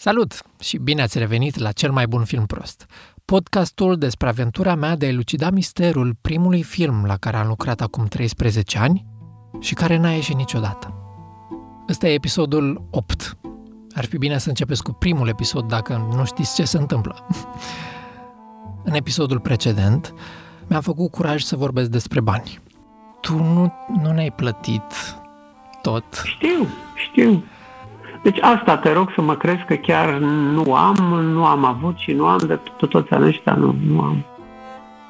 Salut și bine ați revenit la Cel mai bun film prost, podcastul despre aventura mea de a elucida misterul primului film la care am lucrat acum 13 ani și care n-a ieșit niciodată. Ăsta e episodul 8. Ar fi bine să începeți cu primul episod dacă nu știți ce se întâmplă. În episodul precedent, mi-am făcut curaj să vorbesc despre bani. Tu nu, nu ne-ai plătit tot. Știu, știu. Deci asta te rog să mă crezi că chiar nu am, nu am avut și nu am de toți ani ăștia, nu, nu am.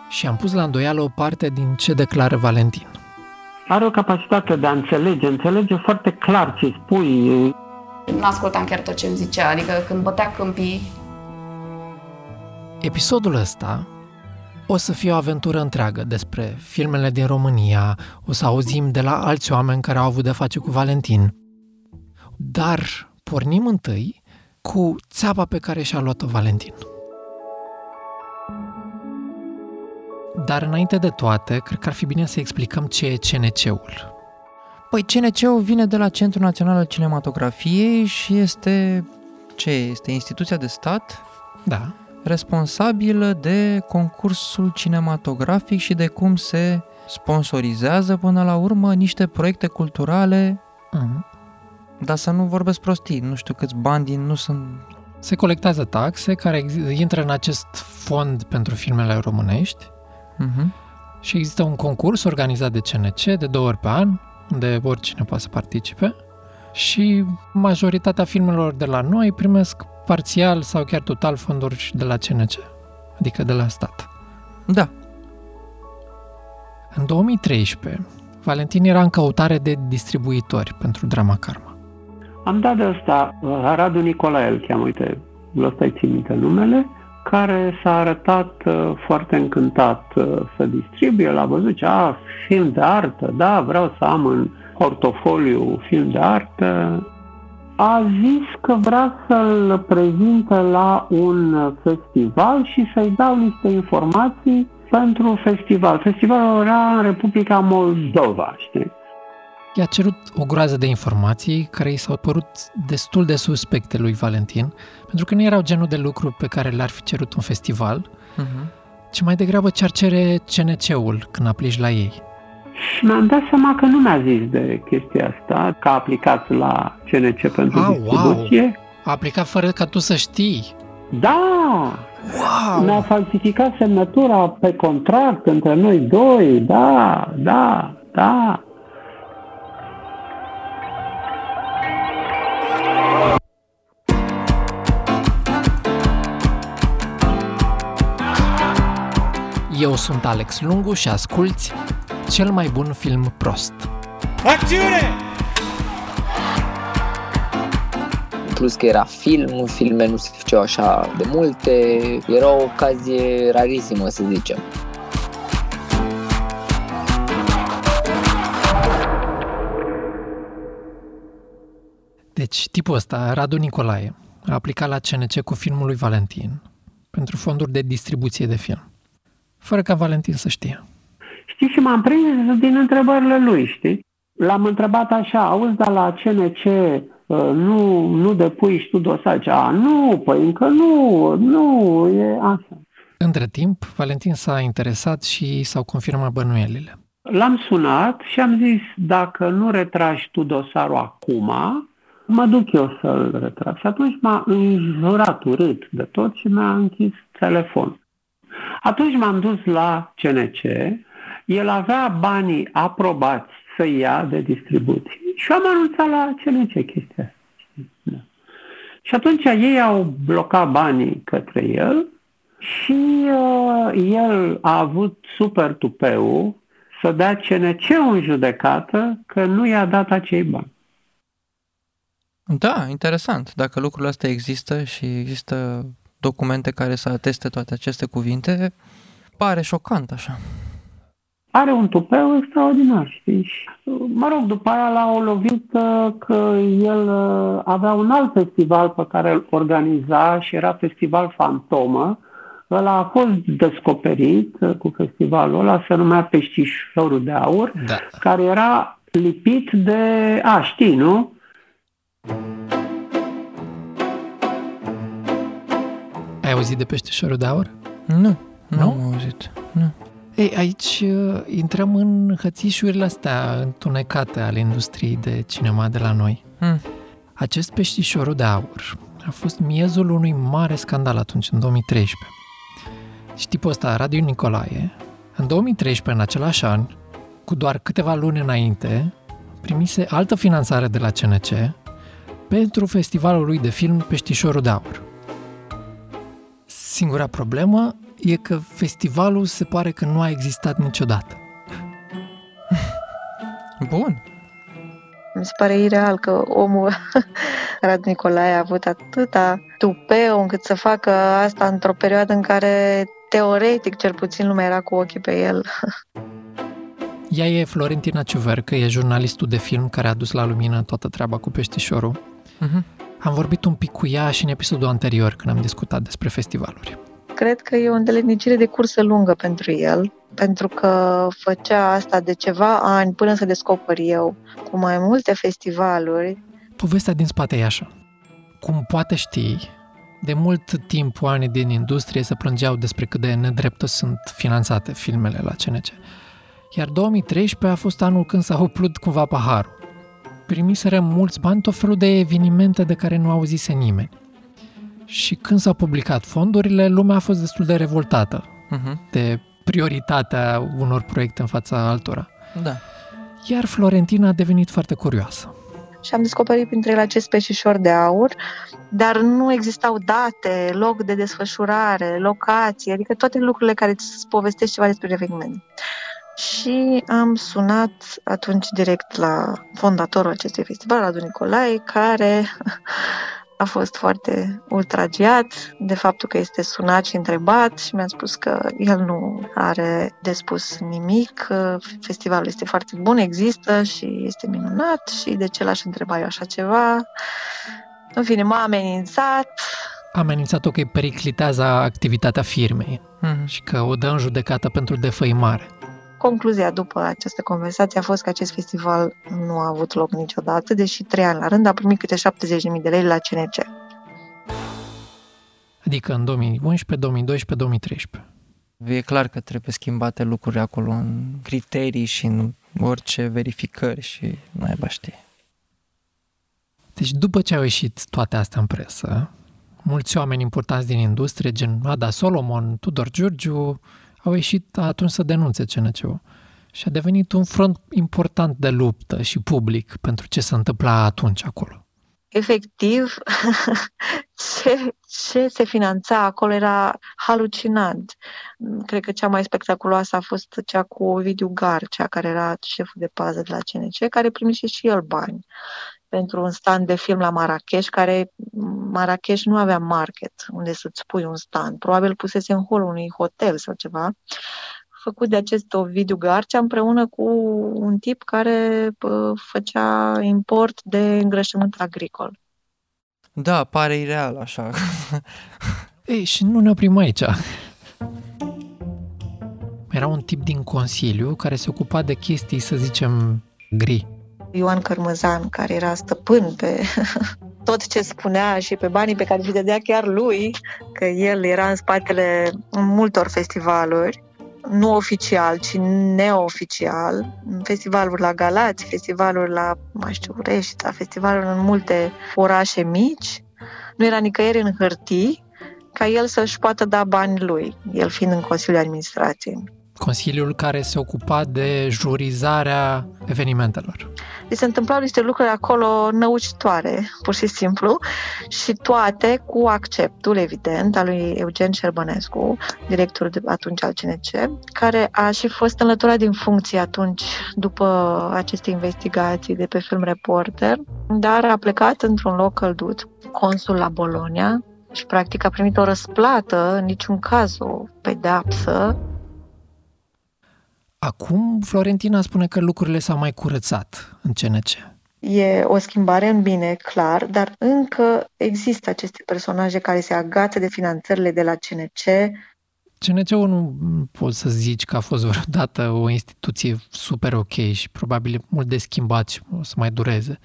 Și am pus la îndoială o parte din ce declară Valentin. Are o capacitate de a înțelege, înțelege foarte clar ce spui. Nu ascultam chiar tot ce îmi zicea, adică când bătea câmpii... Episodul ăsta o să fie o aventură întreagă despre filmele din România, o să auzim de la alți oameni care au avut de face cu Valentin. Dar pornim întâi cu țeapa pe care și-a luat-o Valentin. Dar înainte de toate, cred că ar fi bine să explicăm ce e CNC-ul. Păi CNC-ul vine de la Centrul Național al Cinematografiei și este ce este instituția de stat Da, responsabilă de concursul cinematografic și de cum se sponsorizează până la urmă niște proiecte culturale, Mhm. Dar să nu vorbesc prostii, nu știu câți bani din nu sunt... se colectează taxe care ex- intră în acest fond pentru filmele românești Uh-huh. și există un concurs organizat de CNC de două ori pe an, unde oricine poate să participe și majoritatea filmelor de la noi primesc parțial sau chiar total fonduri de la CNC, adică de la stat. Da, În 2013, Valentin era în căutare de distribuitori pentru drama Karma. Am dat de ăsta, Radu Nicolae îl cheamă, uite, ăsta îi țin minte numele, care s-a arătat uh, foarte încântat uh, să distribuie, l-a văzut, ce, a, film de artă, da, vreau să am în portofoliu film de artă. A zis că vrea să-l prezinte la un festival și să-i dau niște informații pentru festival. Festivalul era în Republica Moldova, știi? I-a cerut o groază de informații care i s-au părut destul de suspecte lui Valentin, pentru că nu erau genul de lucru pe care le-ar fi cerut un festival, uh-huh. ci mai degrabă ce ar cere CNC-ul când aplici la ei. Și mi-am dat seama că nu mi-a zis de chestia asta, că a aplicat la CNC pentru Ah, distribuție. A aplicat fără ca tu să știi. Da! Wow! Mi-a falsificat semnătura pe contract între noi doi, da, da, da. Eu sunt Alex Lungu și asculți cel mai bun film prost. Acțiune! plus că era film, filme nu se făceau așa de multe, era o ocazie rarisimă să zicem. Deci, tipul ăsta, Radu Nicolae, a aplicat la CNC cu filmul lui Valentin pentru fonduri de distribuție de film. Fără ca Valentin să știe. Știți, și m-am prins din întrebările lui, știi? L-am întrebat așa, auzi, dar la CNC uh, nu, nu depui și tu dosar? Ce, A, nu, păi încă nu, nu, e așa. Între timp, Valentin s-a interesat și s-au confirmat bănuielile. L-am sunat și am zis, dacă nu retragi tu dosarul acum, mă duc eu să-l retrag. Și atunci m-a înjurat urât de tot și mi-a închis telefon. Atunci m-am dus la CNC, el avea banii aprobați să ia de distribuție și am anunțat la CNC chestia asta. Da. Și atunci ei au blocat banii către el și uh, el a avut super tupeu să dea CNC în judecată că nu i-a dat acei bani. Da, interesant. Dacă lucrurile astea există și există documente care să ateste toate aceste cuvinte, pare șocant așa. Are un tupeu extraordinar, știi? Și, Mă rog, după aia l-a o lovit uh, că el uh, avea un alt festival pe care îl organiza și era Festival Fantomă. Ăla a fost descoperit uh, cu festivalul ăla, se numea Peștișorul de Aur, Da. care era lipit de... A, știi, nu? Ai auzit de peștișorul de aur? Nu, nu, Nu? am auzit. Nu. Ei, aici uh, intrăm în hățișurile astea întunecate ale industriei de cinema de la noi. Hmm. Acest peștișorul de aur a fost miezul unui mare scandal atunci, în 2013. Și tipul ăsta, Radu Nicolae, în 2013, în același an, cu doar câteva luni înainte, primise altă finanțare de la CNC pentru festivalul lui de film Peștișorul de Aur. Singura problemă e că festivalul se pare că nu a existat niciodată. Bun. Mi se pare ireal că omul Radu Nicolae a avut atâta tupeu încât să facă asta într-o perioadă în care teoretic cel puțin lumea era cu ochii pe el. Ea e Florentina Ciuvercă, e jurnalistul de film care a dus la lumină toată treaba cu peștișorul. Mhm. Am vorbit un pic cu ea și în episodul anterior când am discutat despre festivaluri. Cred că e o îndeletnicire de cursă lungă pentru el, pentru că făcea asta de ceva ani până să descoper eu cu mai multe festivaluri. Povestea din spate e așa. Cum poate știi, de mult timp oamenii din industrie se plângeau despre cât de nedreptă sunt finanțate filmele la CNC. Iar 2013 a fost anul când s-a uplut cumva paharul. Primiseră mulți bani tot felul de evenimente de care nu auzise nimeni. Și când s-au publicat fondurile, lumea a fost destul de revoltată Mhm. de prioritatea unor proiecte în fața altora. Da. Iar Florentina a devenit foarte curioasă. Și am descoperit printre ele acest peșișor de aur, dar nu existau date, loc de desfășurare, locație, adică toate lucrurile care îți povestesc ceva despre eveniment. Și am sunat atunci direct la fondatorul acestui festival, Radu Nicolae, care a fost foarte ultragiat de faptul că este sunat și întrebat și mi-a spus că el nu are de spus nimic, că festivalul este foarte bun, există și este minunat și de ce l-aș întreba eu așa ceva. În fine, m-a amenințat, A amenințat-o că îi periclitează activitatea firmei Mhm. și că o dă în judecată pentru defăimare. Concluzia după această conversație a fost că acest festival nu a avut loc niciodată, deși trei ani la rând a primit câte 70.000 de lei la CNC. Adică în 2011, 2012, 2013. E clar că trebuie schimbate lucruri acolo în criterii și în orice verificări și naiba știe. Deci după ce au ieșit toate astea în presă, mulți oameni importanți din industrie, gen Ada Solomon, Tudor Giurgiu, au ieșit atunci să denunțe CNC-ul. Și a devenit un front important de luptă și public pentru ce se întâmpla atunci acolo. Efectiv, ce, ce se finanța acolo era halucinant. Cred că cea mai spectaculoasă a fost cea cu Ovidiu Garcea, care era șeful de pază de la CNC, care primise și el bani pentru un stand de film la Marrakesh, care Marrakesh nu avea market unde să-ți pui un stand. Probabil pusese în hol unui hotel sau ceva făcut de acest Ovidiu Garcea împreună cu un tip care pă, făcea import de îngrășământ agricol. Da, pare ireal așa. Ei, și nu ne oprim aici. Era un tip din Consiliu care se ocupa de chestii, să zicem, gri. Ioan Cărmăzan, care era stăpân pe tot ce spunea și pe banii pe care îi dădea chiar lui, că el era în spatele multor festivaluri, nu oficial, ci neoficial, festivaluri la Galați, festivaluri la, mai știu, Reșița, festivaluri în multe orașe mici, nu era nicăieri în hârtii, ca el să-și poată da bani lui, el fiind în Consiliul Administrației. Consiliul care se ocupa de jurizarea evenimentelor. Deci se întâmplau niște lucruri acolo năucitoare, pur și simplu, și toate cu acceptul, evident, al lui Eugen Șerbănescu, directorul de atunci al CNC, care a și fost înlăturat din funcție atunci, după aceste investigații de pe Film Reporter, dar a plecat într-un loc călduț, consul la Bologna, și practic a primit o răsplată, în niciun caz o pedeapsă, Acum, Florentina spune că lucrurile s-au mai curățat în CNC. E o schimbare în bine, clar, dar încă există aceste personaje care se agață de finanțările de la CNC. CNC-ul nu poți să zici că a fost vreodată o instituție super ok și probabil mult de schimbat și o să mai dureze.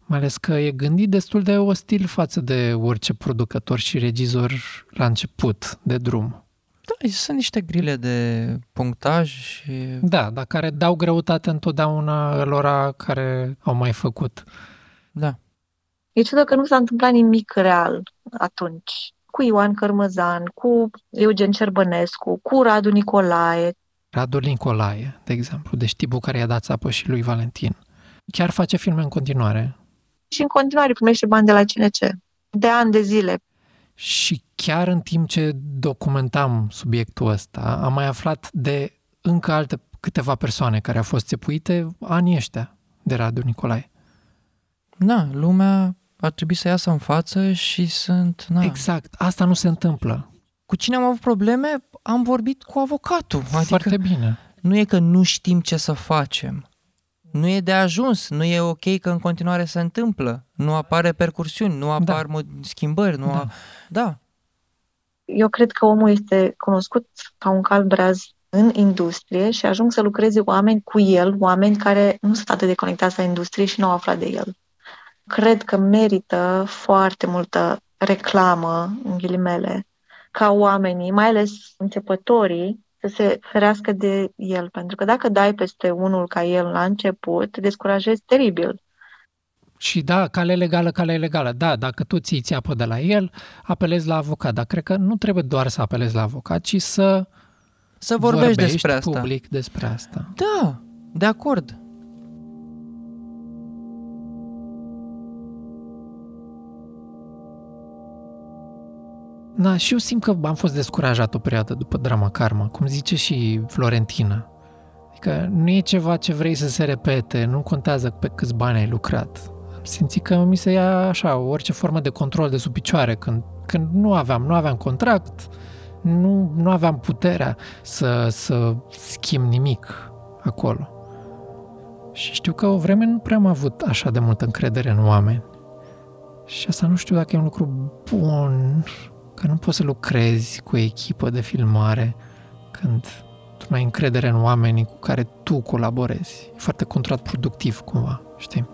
Mai ales că e gândit destul de ostil față de orice producător și regizor la început de drum. Da, sunt niște grile de punctaj și... Da, dar care dau greutate întotdeauna lor care au mai făcut. Da. E ciudă că nu s-a întâmplat nimic real atunci. Cu Ioan Cărmăzan, cu Eugen Cerbănescu, cu Radu Nicolae. Radu Nicolae, de exemplu, deci tipul care i-a dat țapă și lui Valentin. Chiar face filme în continuare. Și în continuare primește bani de la CNC. De ani de zile. Și chiar în timp ce documentam subiectul ăsta, am mai aflat de încă alte câteva persoane care au fost țepuite anii ăștia de Radu Nicolae. Da, lumea ar trebui să iasă în față și sunt... Na. Exact, asta nu se întâmplă. Cu cine am avut probleme, am vorbit cu avocatul. Adică Foarte bine. Nu e că nu știm ce să facem. Nu e de ajuns, nu e ok că în continuare se întâmplă. Nu apar repercursiuni, nu apar da. schimbări. Nu Da. A... da, Eu cred că omul este cunoscut ca un cal braz în industrie și ajung să lucreze oameni cu el, oameni care nu sunt atât de conectați la industrie și nu au aflat de el. Cred că merită foarte multă reclamă, în ghilimele, ca oamenii, mai ales începătorii, să se ferească de el. Pentru că dacă dai peste unul ca el la început, te descurajezi teribil. Și da, cale legală, cale legală. Da, dacă tu ții țeapă de la el, apelezi la avocat. Dar cred că nu trebuie doar să apelezi la avocat, ci să să vorbești, despre asta. public despre asta. Da, de acord. Da, și eu simt că am fost descurajat o perioadă după drama Karma, cum zice și Florentina. Adică nu e ceva ce vrei să se repete, nu contează pe câți bani ai lucrat. Am simțit că mi se ia așa, orice formă de control de sub picioare, când, când nu aveam, nu aveam contract, nu, nu aveam puterea să, să schimb nimic acolo. Și știu că o vreme nu prea am avut așa de multă încredere în oameni. Și asta nu știu dacă e un lucru bun, că nu poți să lucrezi cu o echipă de filmare când tu nu ai încredere în oamenii cu care tu colaborezi. E foarte contraproductiv cumva, știi?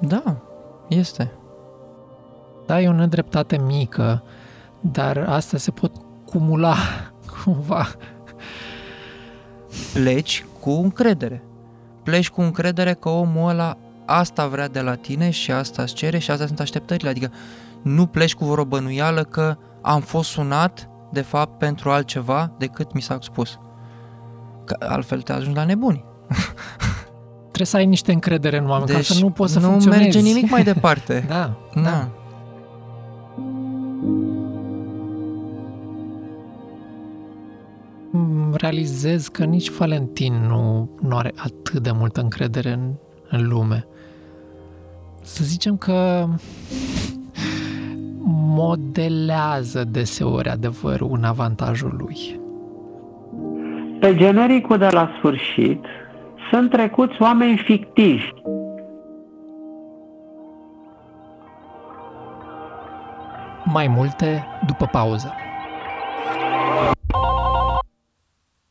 Da, este. Da, e o nedreptate mică, dar asta se pot cumula cumva. Pleci cu încredere. Pleci cu încredere că omul ăla asta vrea de la tine și asta îți cere și astea sunt așteptările. Adică nu pleci cu vreo bănuială că am fost sunat, de fapt, pentru altceva decât mi s-a spus. Că altfel te ajungi la nebuni. Trebuie să ai niște încredere în oameni, deci, ca să nu poți să nu funcționezi. merge nimic mai departe. da, da. da. realizez că nici Valentin nu, nu are atât de multă încredere în, în lume. Să zicem că modelează deseori adevărul în avantajul lui. Pe genericul de la sfârșit sunt trecuți oameni fictivi. Mai multe după pauză.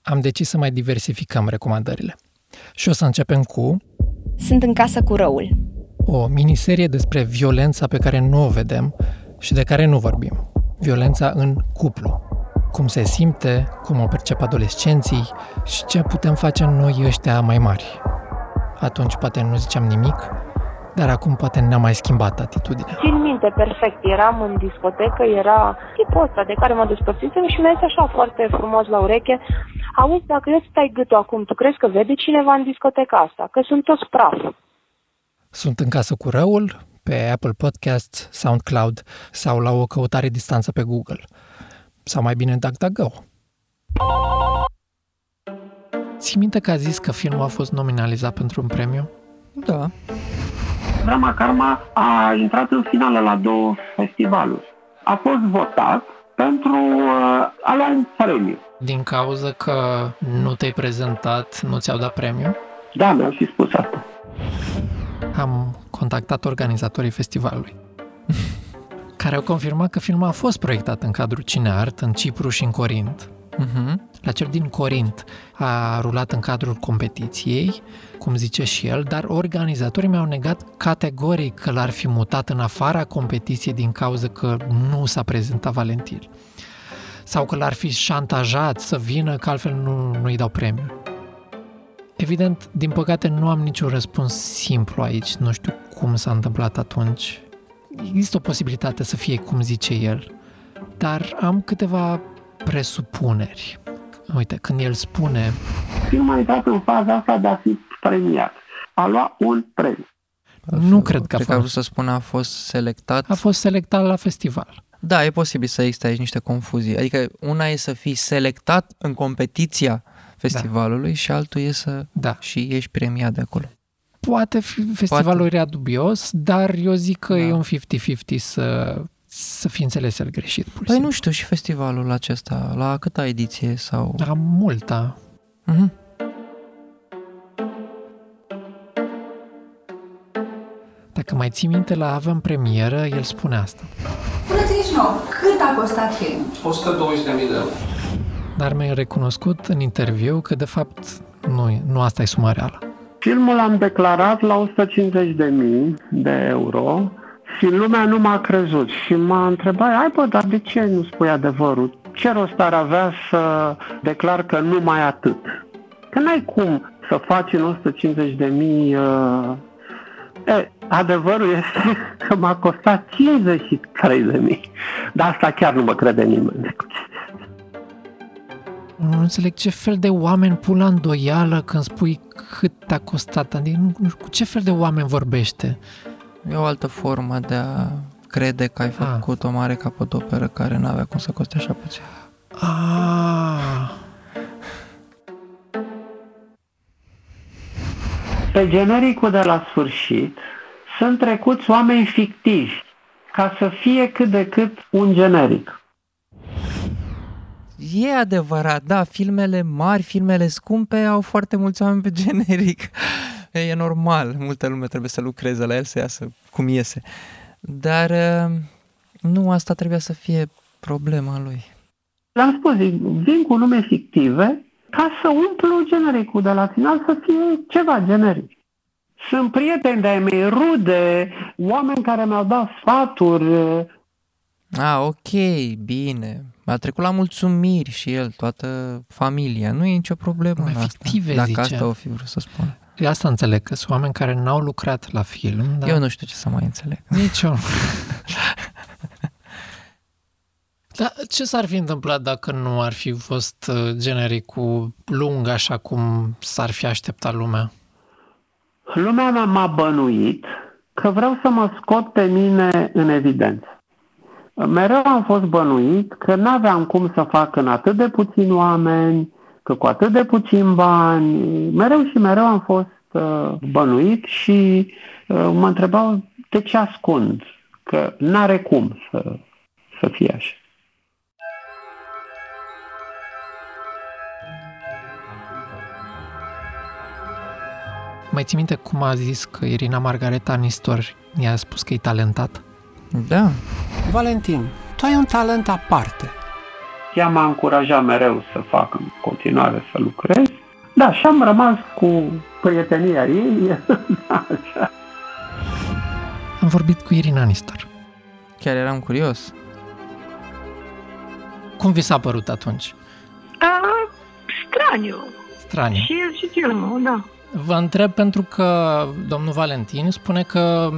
Am decis să mai diversificăm recomandările. Și o să începem cu Sunt în casă cu răul. o miniserie despre violența pe care nu o vedem și de care nu vorbim. Violența în cuplu. Cum se simte, cum o percep adolescenții și ce putem face noi ăștia mai mari. Atunci poate nu ziceam nimic, dar acum poate ne-a mai schimbat atitudinea. Țin minte perfect, eram în discotecă, era tipul ăsta de care mă despărțisem și mi-a zis așa foarte frumos la ureche, auzi, dacă eu stai gâtul acum, tu crezi că vede cineva în discoteca asta? Că sunt toți praf. Sunt în casă cu răul, pe Apple Podcasts, SoundCloud sau la o căutare distanță pe Google. Sau mai bine DuckDuckGo. Ții minte că a zis că filmul a fost nominalizat pentru un premiu? Da. Drama Karma a intrat în finală la două festivaluri. A fost votat pentru uh, a lua un premiu. Din cauza că nu te-ai prezentat, nu ți-au dat premiu? Da, mi-au și spus asta. Am contactat organizatorii festivalului, care au confirmat că filmul a fost proiectat în cadrul Cineart, în Cipru și în Corint, Uh-huh. La cel din Corint a rulat în cadrul competiției, cum zice și el, dar organizatorii mi-au negat categoric că l-ar fi mutat în afara competiției din cauza că nu s-a prezentat Valentin. Sau că l-ar fi șantajat să vină, că altfel nu, nu-i dau premiu. Evident, din păcate nu am niciun răspuns simplu aici, nu știu cum s-a întâmplat atunci. Există o posibilitate să fie cum zice el, dar am câteva presupuneri. Uite, când el spune... Filmul a intrat în faza asta de a fi premiat. A luat un premiu. Nu cred că a cred că a vrut fost. să spună a fost selectat. A fost selectat la festival. Da, e posibil să existe aici niște confuzii. Adică una e să fii selectat în competiția festivalului și altul e să Da. și ești premiat de acolo. Poate fi festivalul era dubios, dar eu zic că Da. e un 50-50 să, să fi înțeles el greșit. Pur și Păi simplu. nu știu, și festivalul acesta, la câta ediție sau... La multa. Mhm. Dacă mai ții minte, la Avem Premieră, el spune asta. Spuneți nou, cât a costat filmul? 120.000 de euro. Dar mi-a recunoscut în interviu că, de fapt, nu, nu asta e suma reală. Filmul am declarat la 150.000 de euro și lumea nu m-a crezut și m-a întrebat, ai bă, dar de ce nu spui adevărul? Ce rost ar avea să declar că nu mai atât? Că n-ai cum să faci în 150.000 de mii uh... E, adevărul este că m-a costat 53 de mii. Dar asta chiar nu mă crede nimeni. Nu înțeleg ce fel de oameni pun la îndoială când spui cât a costat. Adică, nu, nu, cu ce fel de oameni vorbește? E o altă formă de a crede că ai Ah. făcut o mare capodoperă care nu avea cum să coste așa puțin. Ah, Pe genericul de la sfârșit sunt trecuți oameni fictivi ca să fie cât de cât un generic. E adevărat, da, filmele mari, filmele scumpe au foarte mulți oameni pe generic. E normal, multă lume trebuie să lucreze la el să iasă cum iese. Dar uh, nu asta trebuia să fie problema lui. Le-am spus, zic, vin cu nume fictive ca să umplu genericul de la final să fie ceva generic. Sunt prieteni de-ai mei, rude, oameni care mi-au dat sfaturi. Ah, ok, bine. A trecut la mulțumiri și el, toată familia. Nu e nicio problemă Mai în asta. fictive, Dacă zice. asta o fi vrut să spun. de asta înțeleg, că sunt oameni care n-au lucrat la film. Dar Eu nu știu ce să mai înțeleg. Nici eu. Dar ce s-ar fi întâmplat dacă nu ar fi fost uh, genericul lung așa cum s-ar fi așteptat lumea? Lumea mea m-a bănuit că vreau să mă scot pe mine în evidență. Mereu am fost bănuit că n-aveam cum să fac în atât de puțini oameni, că cu atât de puțin bani. Mereu și mereu am fost uh, bănuit și uh, mă întrebau de ce ascund, că n-are cum să, să fie așa. Mai ții minte cum a zis că Irina Margareta Nistor i-a spus că e talentat? Da, Valentin, tu ai un talent aparte. Ea m-a încurajat mereu să fac în continuare să lucrez. Da, și am rămas cu prietenia ei. da, așa. Am vorbit cu Irina Nistor. chiar eram curios. Cum vi s-a părut atunci? Da, straniu. Straniu. Și el și filmul, da. Vă întreb pentru că domnul Valentin spune că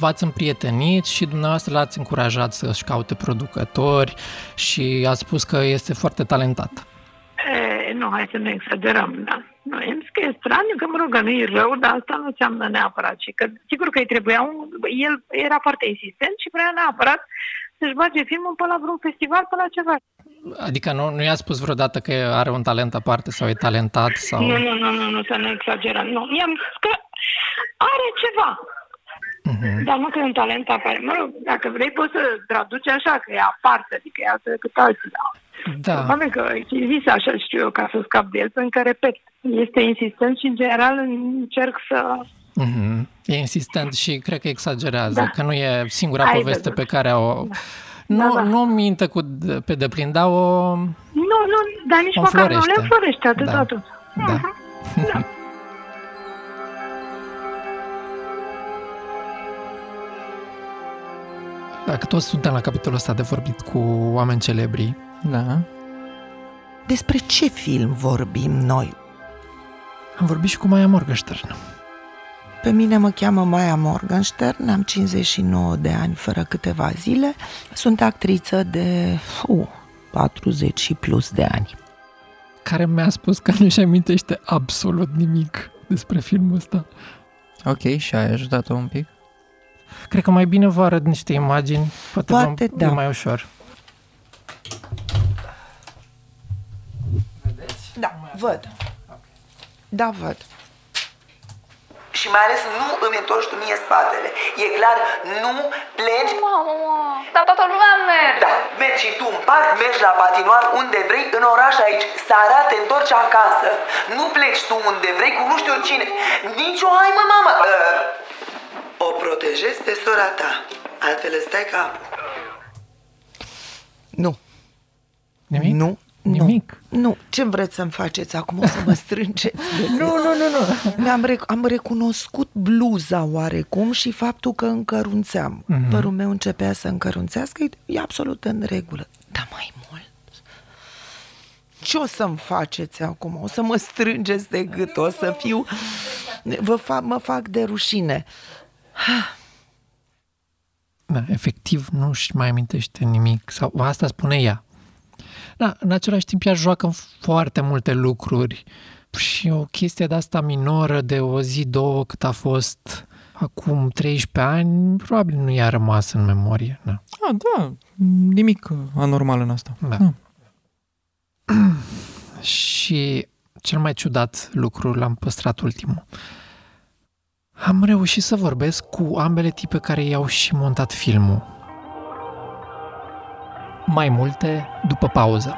v-ați împrietenit și dumneavoastră l-ați încurajat să-și caute producători și a spus că este foarte talentat. E, nu, hai să nu exagerăm, da. Nu, am zis că e straniu, că mă rog, că nu e rău, dar asta nu înseamnă neapărat. Și că, sigur că îi trebuia un... El era foarte insistent și vrea neapărat să-și bage filmul pe la vreun festival, pe la ceva. Adică nu, nu i-a spus vreodată că are un talent aparte sau e talentat sau... Nu, nu, nu, nu, nu, să nu exagerăm. Nu, i-am zis că are ceva, Mhm. dar nu că e un talent apare. Mă rog, dacă vrei poți să traduci așa, că e aparte, adică e altă decât alții, da. Da. Probabil că e zis așa, știu eu, ca să scap de el, pentru că, repet, este insistent și, în general, încerc să... Mhm. E insistent și cred că exagerează, Da. că nu e singura Ai poveste văzut. pe care o... Da. Nu, Da, da. nu minte cu, pe deplin, dar o... Nu, nu, dar nici O măcar nu le înflorește. înflorește atât, Da. atât. Da. Da. Dacă toți suntem la capitolul ăsta de vorbit cu oameni celebri, Da. Despre ce film vorbim noi? am vorbit și cu Maia Morgenstern. Pe mine mă cheamă Maia Morgenstern, am 59 de ani fără câteva zile. Sunt actriță de uh, 40 și plus de ani. care mi-a spus că nu-și amintește absolut nimic despre filmul ăsta. Ok, și ai ajutat-o un pic? Cred că mai bine vă arăt niște imagini, poate, Poate, vă, da. e mai ușor. Da, văd. Da, văd. Și mai ales nu îmi întorci tu mie spatele. E clar, nu pleci. Mamă, dar toată lumea merge. Da, mergi și tu în parc, mergi la patinoar unde vrei, în oraș aici. Seara te întorci acasă. Nu pleci tu unde vrei cu nu știu cine. Nici o hai, mă, mamă. Uh, o protejezi pe sora ta. Altfel îți stai capul. Nu. Nimic? Nu. Nimic? Nu. nu. Ce vreți să-mi faceți acum? O să mă strângeți? De Nu, nu, nu, nu. Mi-am rec- am recunoscut bluza oarecum și faptul că încărunțeam. Mhm. Mm-hmm. Părul meu începea să încărunțească, e- e absolut în regulă. Dar mai mult, ce o să-mi faceți acum? O să mă strângeți de gât, o să fiu... Vă fac, mă fac de rușine. Da, efectiv nu-și mai amintește nimic, sau asta spune ea. Da, în același timp ea joacă în foarte multe lucruri și o chestie de asta minoră de o zi, două, cât a fost acum 13 ani, probabil nu i-a rămas în memorie. Da. Ah, da, nimic anormal în asta. Da. Ah. Și cel mai ciudat lucru l-am păstrat ultimul. Am reușit să vorbesc cu ambele tipe care i-au și montat filmul. Mai multe după pauză.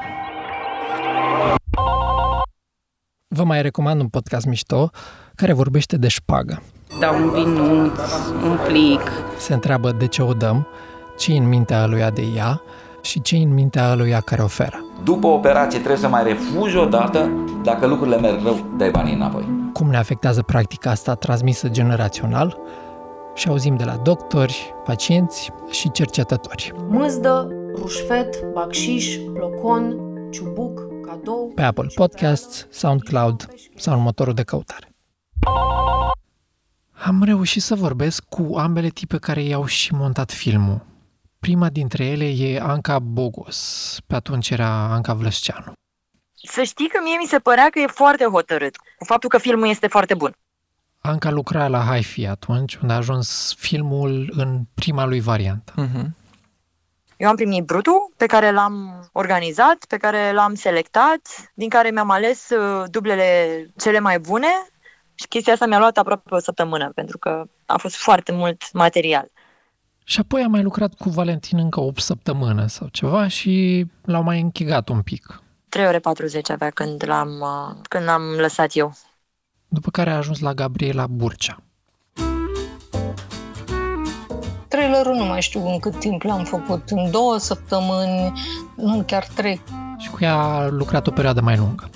Vă mai recomand un podcast mișto care vorbește de șpagă. Da, un vinuț, un plic. Se întreabă de ce o dăm, ce în mintea lui de ea și ce în mintea lui care oferă. După operație trebuie să mai refugi o dată, dacă lucrurile merg rău, dai banii înapoi. cum ne afectează practica asta transmisă generațional și auzim de la doctori, pacienți și cercetători. Mâzdă, rușfet, bacșiș, blocon, ciubuc, cadou... Pe Apple Podcasts, SoundCloud sau în motorul de căutare. Am reușit să vorbesc cu ambele tipe care i-au și montat filmul. Prima dintre ele e Anca Bogos, pe atunci era Anca Vlăsceanu. Să știi că mie mi se părea că e foarte hotărât cu faptul că filmul este foarte bun. Anca lucra la HiFi atunci, unde a ajuns filmul în prima lui variantă. Uh-huh. Eu am primit brutul pe care l-am organizat, pe care l-am selectat, din care mi-am ales uh, dublele cele mai bune și chestia asta mi-a luat aproape o săptămână, pentru că a fost foarte mult material. Și apoi am mai lucrat cu Valentin încă 8 săptămâni sau ceva și l-au mai închigat un pic. 3 ore 40 avea când l-am, uh, când l-am lăsat eu. După care a ajuns la Gabriela Burcea. Trailerul nu mai știu în cât timp l-am făcut, în două săptămâni, nu chiar trei. Și cu ea a lucrat o perioadă mai lungă.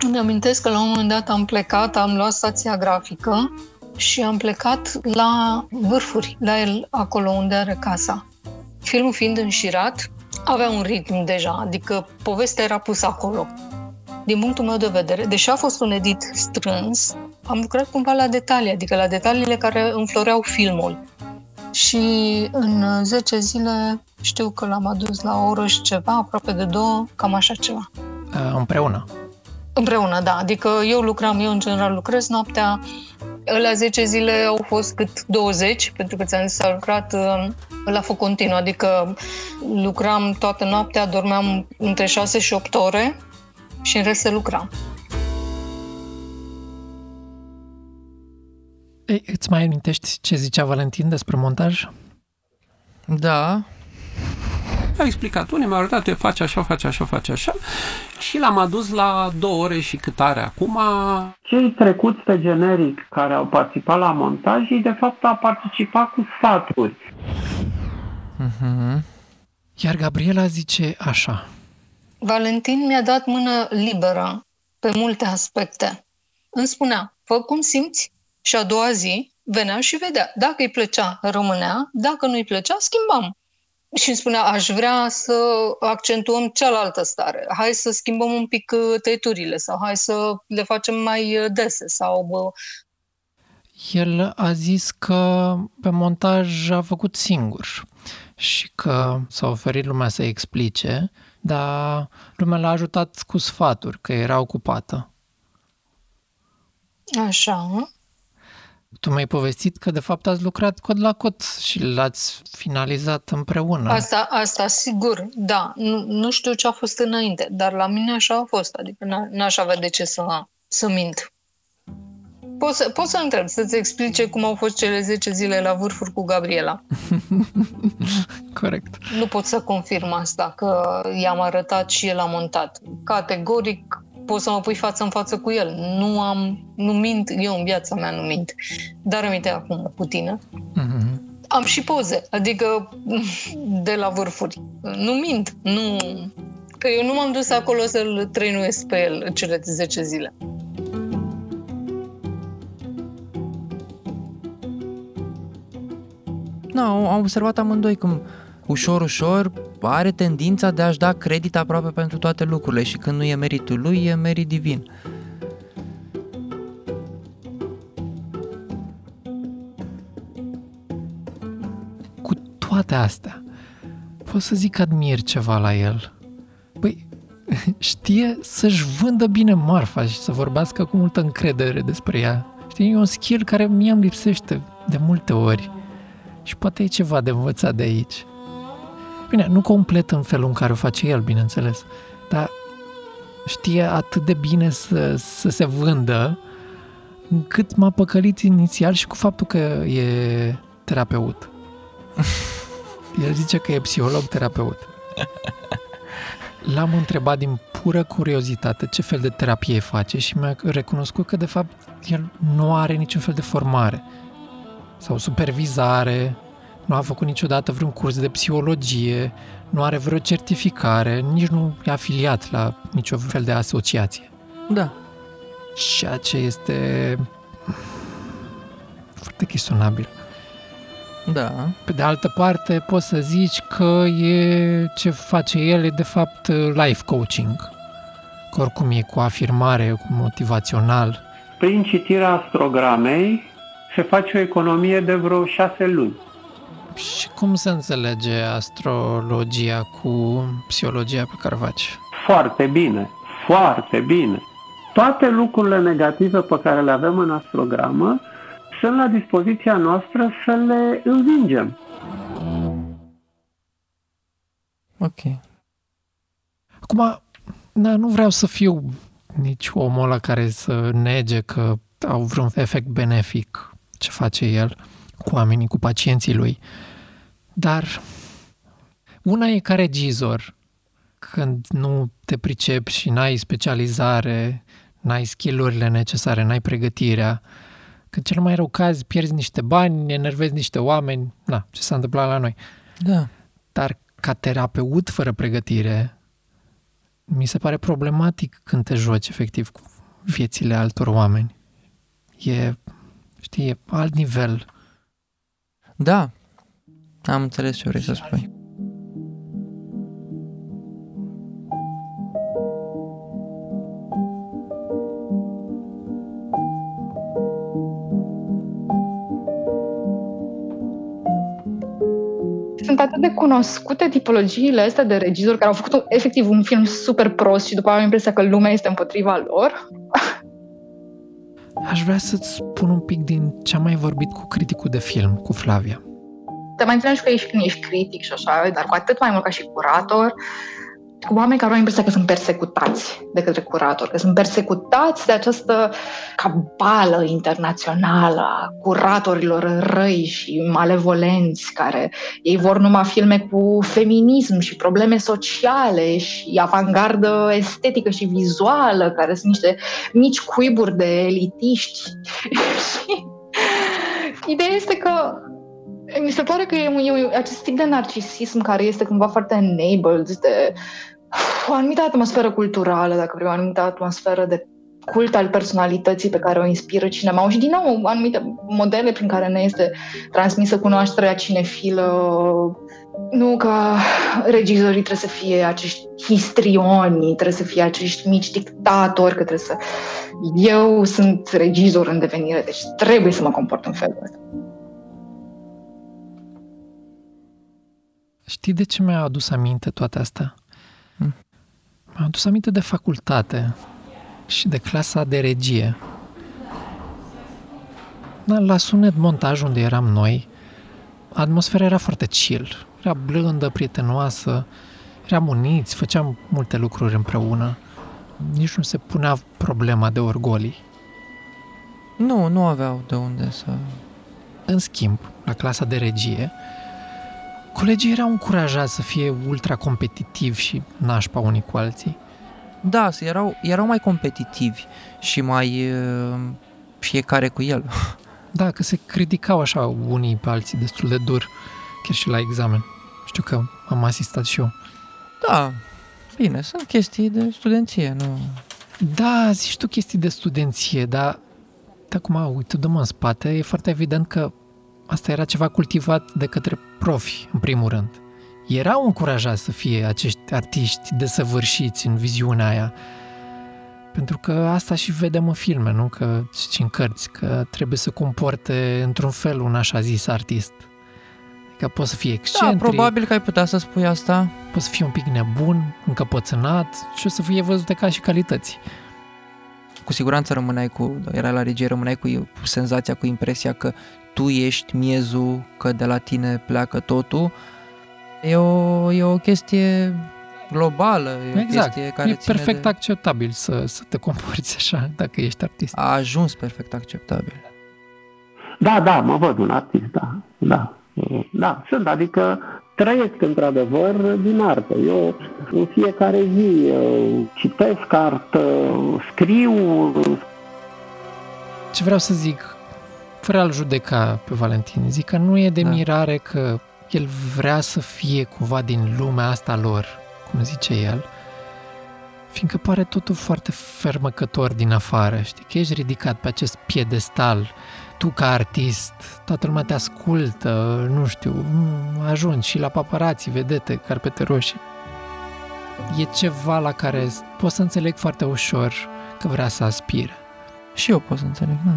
Îmi amintesc că la un moment dat am plecat, am luat stația grafică și am plecat la vârfuri, la el, acolo unde are casa. Filmul fiind înșirat, avea un ritm deja, adică povestea era pusă acolo. Din punctul meu de vedere, deși a fost un edit strâns, am lucrat cumva la detalii, adică la detaliile care înfloreau filmul. Și în 10 zile știu că l-am adus la o orăș și ceva, aproape de două, cam așa ceva. Împreună. Împreună, da. Adică eu lucram, eu în general lucrez noaptea. La 10 zile au fost cât 20, pentru că ți-am zis, a lucrat uh, la foc continuu, adică lucram toată noaptea, dormeam între 6 și 8 ore și în rest se lucra. Ei, îți mai amintești ce zicea Valentin despre montaj? Da. A explicat, unii mi-au arătat, eu face așa, face așa, face așa și l-am adus la două ore și cât are acum. Cei trecuți pe generic care au participat la montaj, ei de fapt au participat cu sfaturi. Uh-huh. Iar Gabriela zice așa. Valentin mi-a dat mână liberă pe multe aspecte. Îmi spunea, fă cum simți și a doua zi venea și vedea. Dacă îi plăcea, rămânea, dacă nu îi plăcea, schimbam. Și îmi spunea, aș vrea să accentuăm cealaltă stare. Hai să schimbăm un pic uh, tăieturile sau hai să le facem mai uh, dese sau el a zis că pe montaj a făcut singur și că s-a oferit lumea să explice, dar lumea l-a ajutat cu sfaturi, că era ocupată. Așa. Tu mi-ai povestit că de fapt ați lucrat cod la cod și l-ați finalizat împreună. Asta, asta sigur, da. Nu, nu știu ce a fost înainte, dar la mine așa a fost. Adică n-aș avea de ce să, să mint. Poți să, poți să întreb, să-ți explice cum au fost cele 10 zile la vârfuri cu Gabriela. Corect. Nu pot să confirm asta, că i-am arătat și el a montat. Categoric poți să mă pui față în față cu el. Nu am, nu mint, eu în viața mea nu mint. Dar aminte acum cu tine. Mm-hmm. Am și poze, adică de la vârfuri. Nu mint, nu... Că eu nu m-am dus acolo să-l trăinuiesc pe el cele 10 zile. Da, am observat amândoi cum ușor, ușor are tendința de a-și da credit aproape pentru toate lucrurile și când nu e meritul lui, e merit divin. Cu toate astea, pot să zic că admir ceva la el. Păi, știe să-și vândă bine marfa și să vorbească cu multă încredere despre ea. Știi, e un skill care mie îmi lipsește de multe ori. Și poate e ceva de învățat de aici. Bine, nu complet în felul în care o face el, bineînțeles, dar știe atât de bine să, să se vândă încât m-a păcălit inițial și cu faptul că e terapeut. El zice că e psiholog-terapeut. L-am întrebat din pură curiozitate ce fel de terapie face și mi-a recunoscut că, de fapt, el nu are niciun fel de formare sau supervizare, nu a făcut niciodată vreun curs de psihologie, nu are vreo certificare, nici nu e afiliat la niciun fel de asociație. Da. Ceea ce este foarte chestionabil. Da. Pe de altă parte, poți să zici că e ce face el e de fapt life coaching. Că oricum e cu afirmare, cu motivațional. Prin citirea astrogramei se face o economie de vreo șase luni. Și cum se înțelege astrologia cu psihologia pe care o faci? Foarte bine, foarte bine. Toate lucrurile negative pe care le avem în astrogramă sunt la dispoziția noastră să le învingem. Ok. Acum, da, nu vreau să fiu nici omul ăla care să nege că au vreun efect benefic ce face el cu oamenii, cu pacienții lui. Dar una e ca regizor, când nu te pricepi și n-ai specializare, n-ai skillurile necesare, n-ai pregătirea, că cel mai rău caz pierzi niște bani, enervezi niște oameni, na, ce s-a întâmplat la noi. Da. Dar ca terapeut fără pregătire, mi se pare problematic când te joci efectiv cu viețile altor oameni. E Știi, e alt nivel. Da, am înțeles ce vrei să spui. sunt atât de cunoscute tipologiile astea de regizori care au făcut efectiv un film super prost și după am impresia că lumea este împotriva lor. Aș vrea să-ți spun un pic din ce am mai vorbit cu criticul de film, cu Flavia. Te mai înțelegi că ești, când ești critic și așa, dar cu atât mai mult ca și curator, cu oameni care au impresia că sunt persecutați de către curator, că sunt persecutați de această cabală internațională a curatorilor răi și malevolenți, care ei vor numai filme cu feminism și probleme sociale și avangardă estetică și vizuală, care sunt niște mici cuiburi de elitiști. Ideea este că mi se pare că e, e acest tip de narcisism care este cumva foarte enabled de o anumită atmosferă culturală, dacă vrei, o anumită atmosferă de cult al personalității pe care o inspiră cinema și din nou anumite modele prin care ne este transmisă cunoașterea cinefilă nu că regizorii trebuie să fie acești histrioni, trebuie să fie acești mici dictatori, că trebuie să... Eu sunt regizor în devenire, deci trebuie să mă comport în felul ăsta. Știi de ce mi-a adus aminte toate astea? Hmm. Mi-a adus aminte de facultate și de clasa de regie. La sunet montaj unde eram noi, atmosfera era foarte chill. Era blândă, prietenoasă, eram uniți, făceam multe lucruri împreună. Nici nu se punea problema de orgolii. Nu, nu aveau de unde să... În schimb, la clasa de regie, colegii erau încurajați să fie ultra competitivi și nașpa unii cu alții. Da, erau, erau mai competitivi și mai uh, fiecare cu el. Da, că se criticau așa unii pe alții destul de dur, chiar și la examen. Știu că am asistat și eu. Da, bine, sunt chestii de studenție, nu... Da, zici tu chestii de studenție, dar acum, uite, dă în spate, e foarte evident că asta era ceva cultivat de către profi, în primul rând. Erau încurajați să fie acești artiști desăvârșiți în viziunea aia, pentru că asta și vedem în filme, nu? Că, și în cărți, că trebuie să comporte într-un fel un așa zis artist. Că poți să fii excentric. Da, probabil că ai putea să spui asta. Poți să fii un pic nebun, încăpățânat și o să fie văzute ca și calități. Cu siguranță rămâneai cu, era la regie, rămâneai cu senzația, cu impresia că tu ești miezul, că de la tine pleacă totul. E o, e o chestie globală, e exact. o chestie care e ține perfect de... acceptabil să, să te comporți așa dacă ești artist. A ajuns perfect acceptabil. Da, da, mă văd un artist, da, da. Da, sunt, adică trăiesc într-adevăr din artă. Eu în fiecare zi citesc artă, scriu. Ce vreau să zic, fără a-l judeca pe Valentin, zic că nu e de da. mirare că el vrea să fie cumva din lumea asta lor, cum zice el, fiindcă pare totul foarte fermăcător din afară, știi, că ești ridicat pe acest piedestal tu ca artist, toată lumea te ascultă, nu știu, ajungi și la paparații, vedete, carpete roșii. E ceva la care pot să înțeleg foarte ușor că vrea să aspire. Și eu pot să înțeleg, da.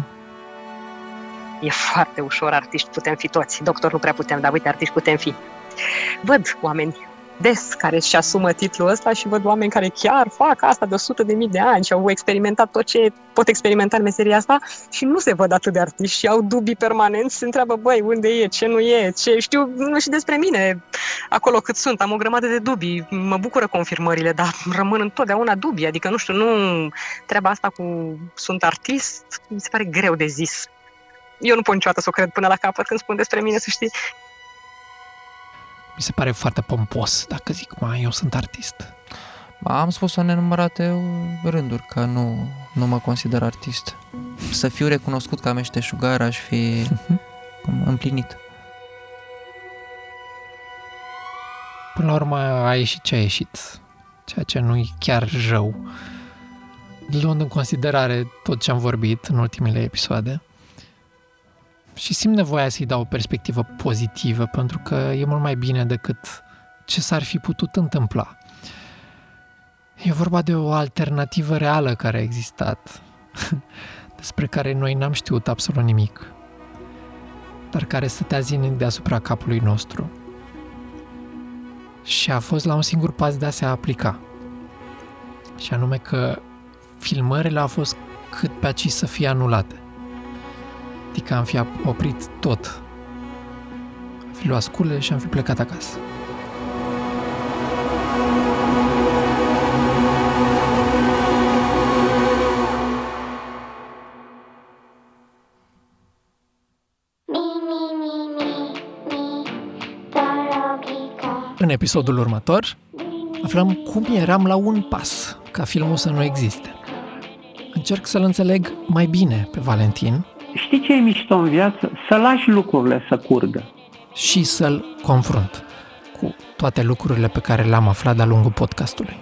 E foarte ușor, artiști putem fi toți. Doctor nu prea putem, dar uite, artiști putem fi. Văd oameni des care își asumă titlul ăsta și văd oameni care chiar fac asta de 100 de mii de ani și au experimentat tot ce pot experimenta în meseria asta și nu se văd atât de artiști și au dubii permanent, se întreabă, băi, unde e, ce nu e, ce? Știu nu și despre mine, acolo cât sunt, am o grămadă de dubii, mă bucură confirmările, dar rămân întotdeauna dubii, adică nu știu, nu, treaba asta cu sunt artist, mi se pare greu de zis. Eu nu pot niciodată să o cred până la capăt când spun despre mine, să știi, mi se pare foarte pompos dacă zic, mai eu sunt artist. Ba, am spus-o în nenumărate rânduri că nu, nu mă consider artist. Să fiu recunoscut ca meșteșugar aș fi împlinit. Până la urmă a ieșit ce a ieșit, ceea ce nu e chiar rău. Luând în considerare tot ce am vorbit în ultimele episoade, și simt nevoia să-i dau o perspectivă pozitivă, pentru că e mult mai bine decât ce s-ar fi putut întâmpla. E vorba de o alternativă reală care a existat, despre care noi n-am știut absolut nimic, dar care stătea zilnic deasupra capului nostru. Și a fost la un singur pas de a se aplica. Și anume că filmările au fost cât pe aici să fie anulate. Adică am fi oprit tot. Am fi luat scule și am fi plecat acasă. În episodul următor aflăm cum eram la un pas ca filmul să nu existe. Încerc să-l înțeleg mai bine pe Valentin Știi ce e mișto în viață? Să lași lucrurile să curgă. Și să-l confrunt. cu toate lucrurile pe care le-am aflat de-a lungul podcastului.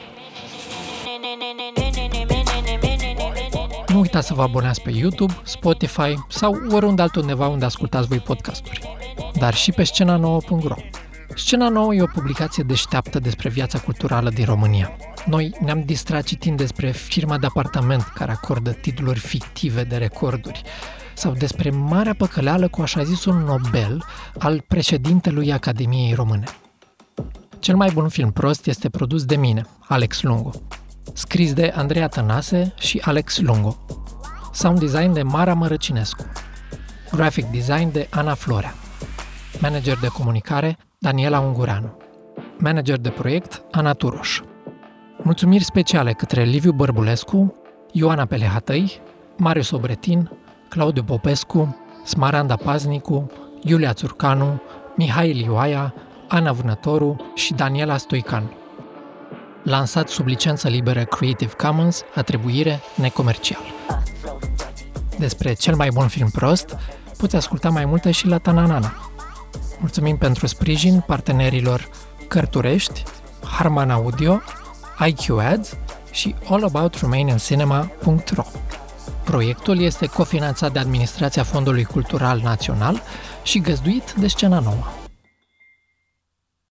Nu uitați să vă abonați pe YouTube, Spotify sau oriunde altundeva unde ascultați voi podcasturi, dar și pe scena nouă.ro. Scena nouă e o publicație deșteaptă despre viața culturală din România. Noi ne-am distrat citind despre firma de apartament care acordă titluri fictive de recorduri, sau despre marea păcăleală cu așa zisul Nobel al președintelui Academiei Române. Cel mai bun film prost este produs de mine, Alex Lungo. Scris de Andreea Tănase și Alex Lungo. Sound design de Mara Mărăcinescu. Graphic design de Ana Florea. Manager de comunicare Daniela Ungureanu. Manager de proiect Ana Turoș. Mulțumiri speciale către Liviu Bărbulescu, Ioana Pelehatăi, Marius Obretin, Claudiu Popescu, Smaranda Paznicu, Iulia Țurcanu, Mihai Lioaia, Ana Vânătoru și Daniela Stoican. Lansat sub licență liberă Creative Commons, atribuire necomercial. Despre cel mai bun film prost, poți asculta mai multe și la Tananana. Mulțumim pentru sprijin partenerilor Cărturești, Harman Audio, IQ Ads și allaboutRomanianCinema.ro. Proiectul este cofinanțat de Administrația Fondului Cultural Național și găzduit de Scena Nouă.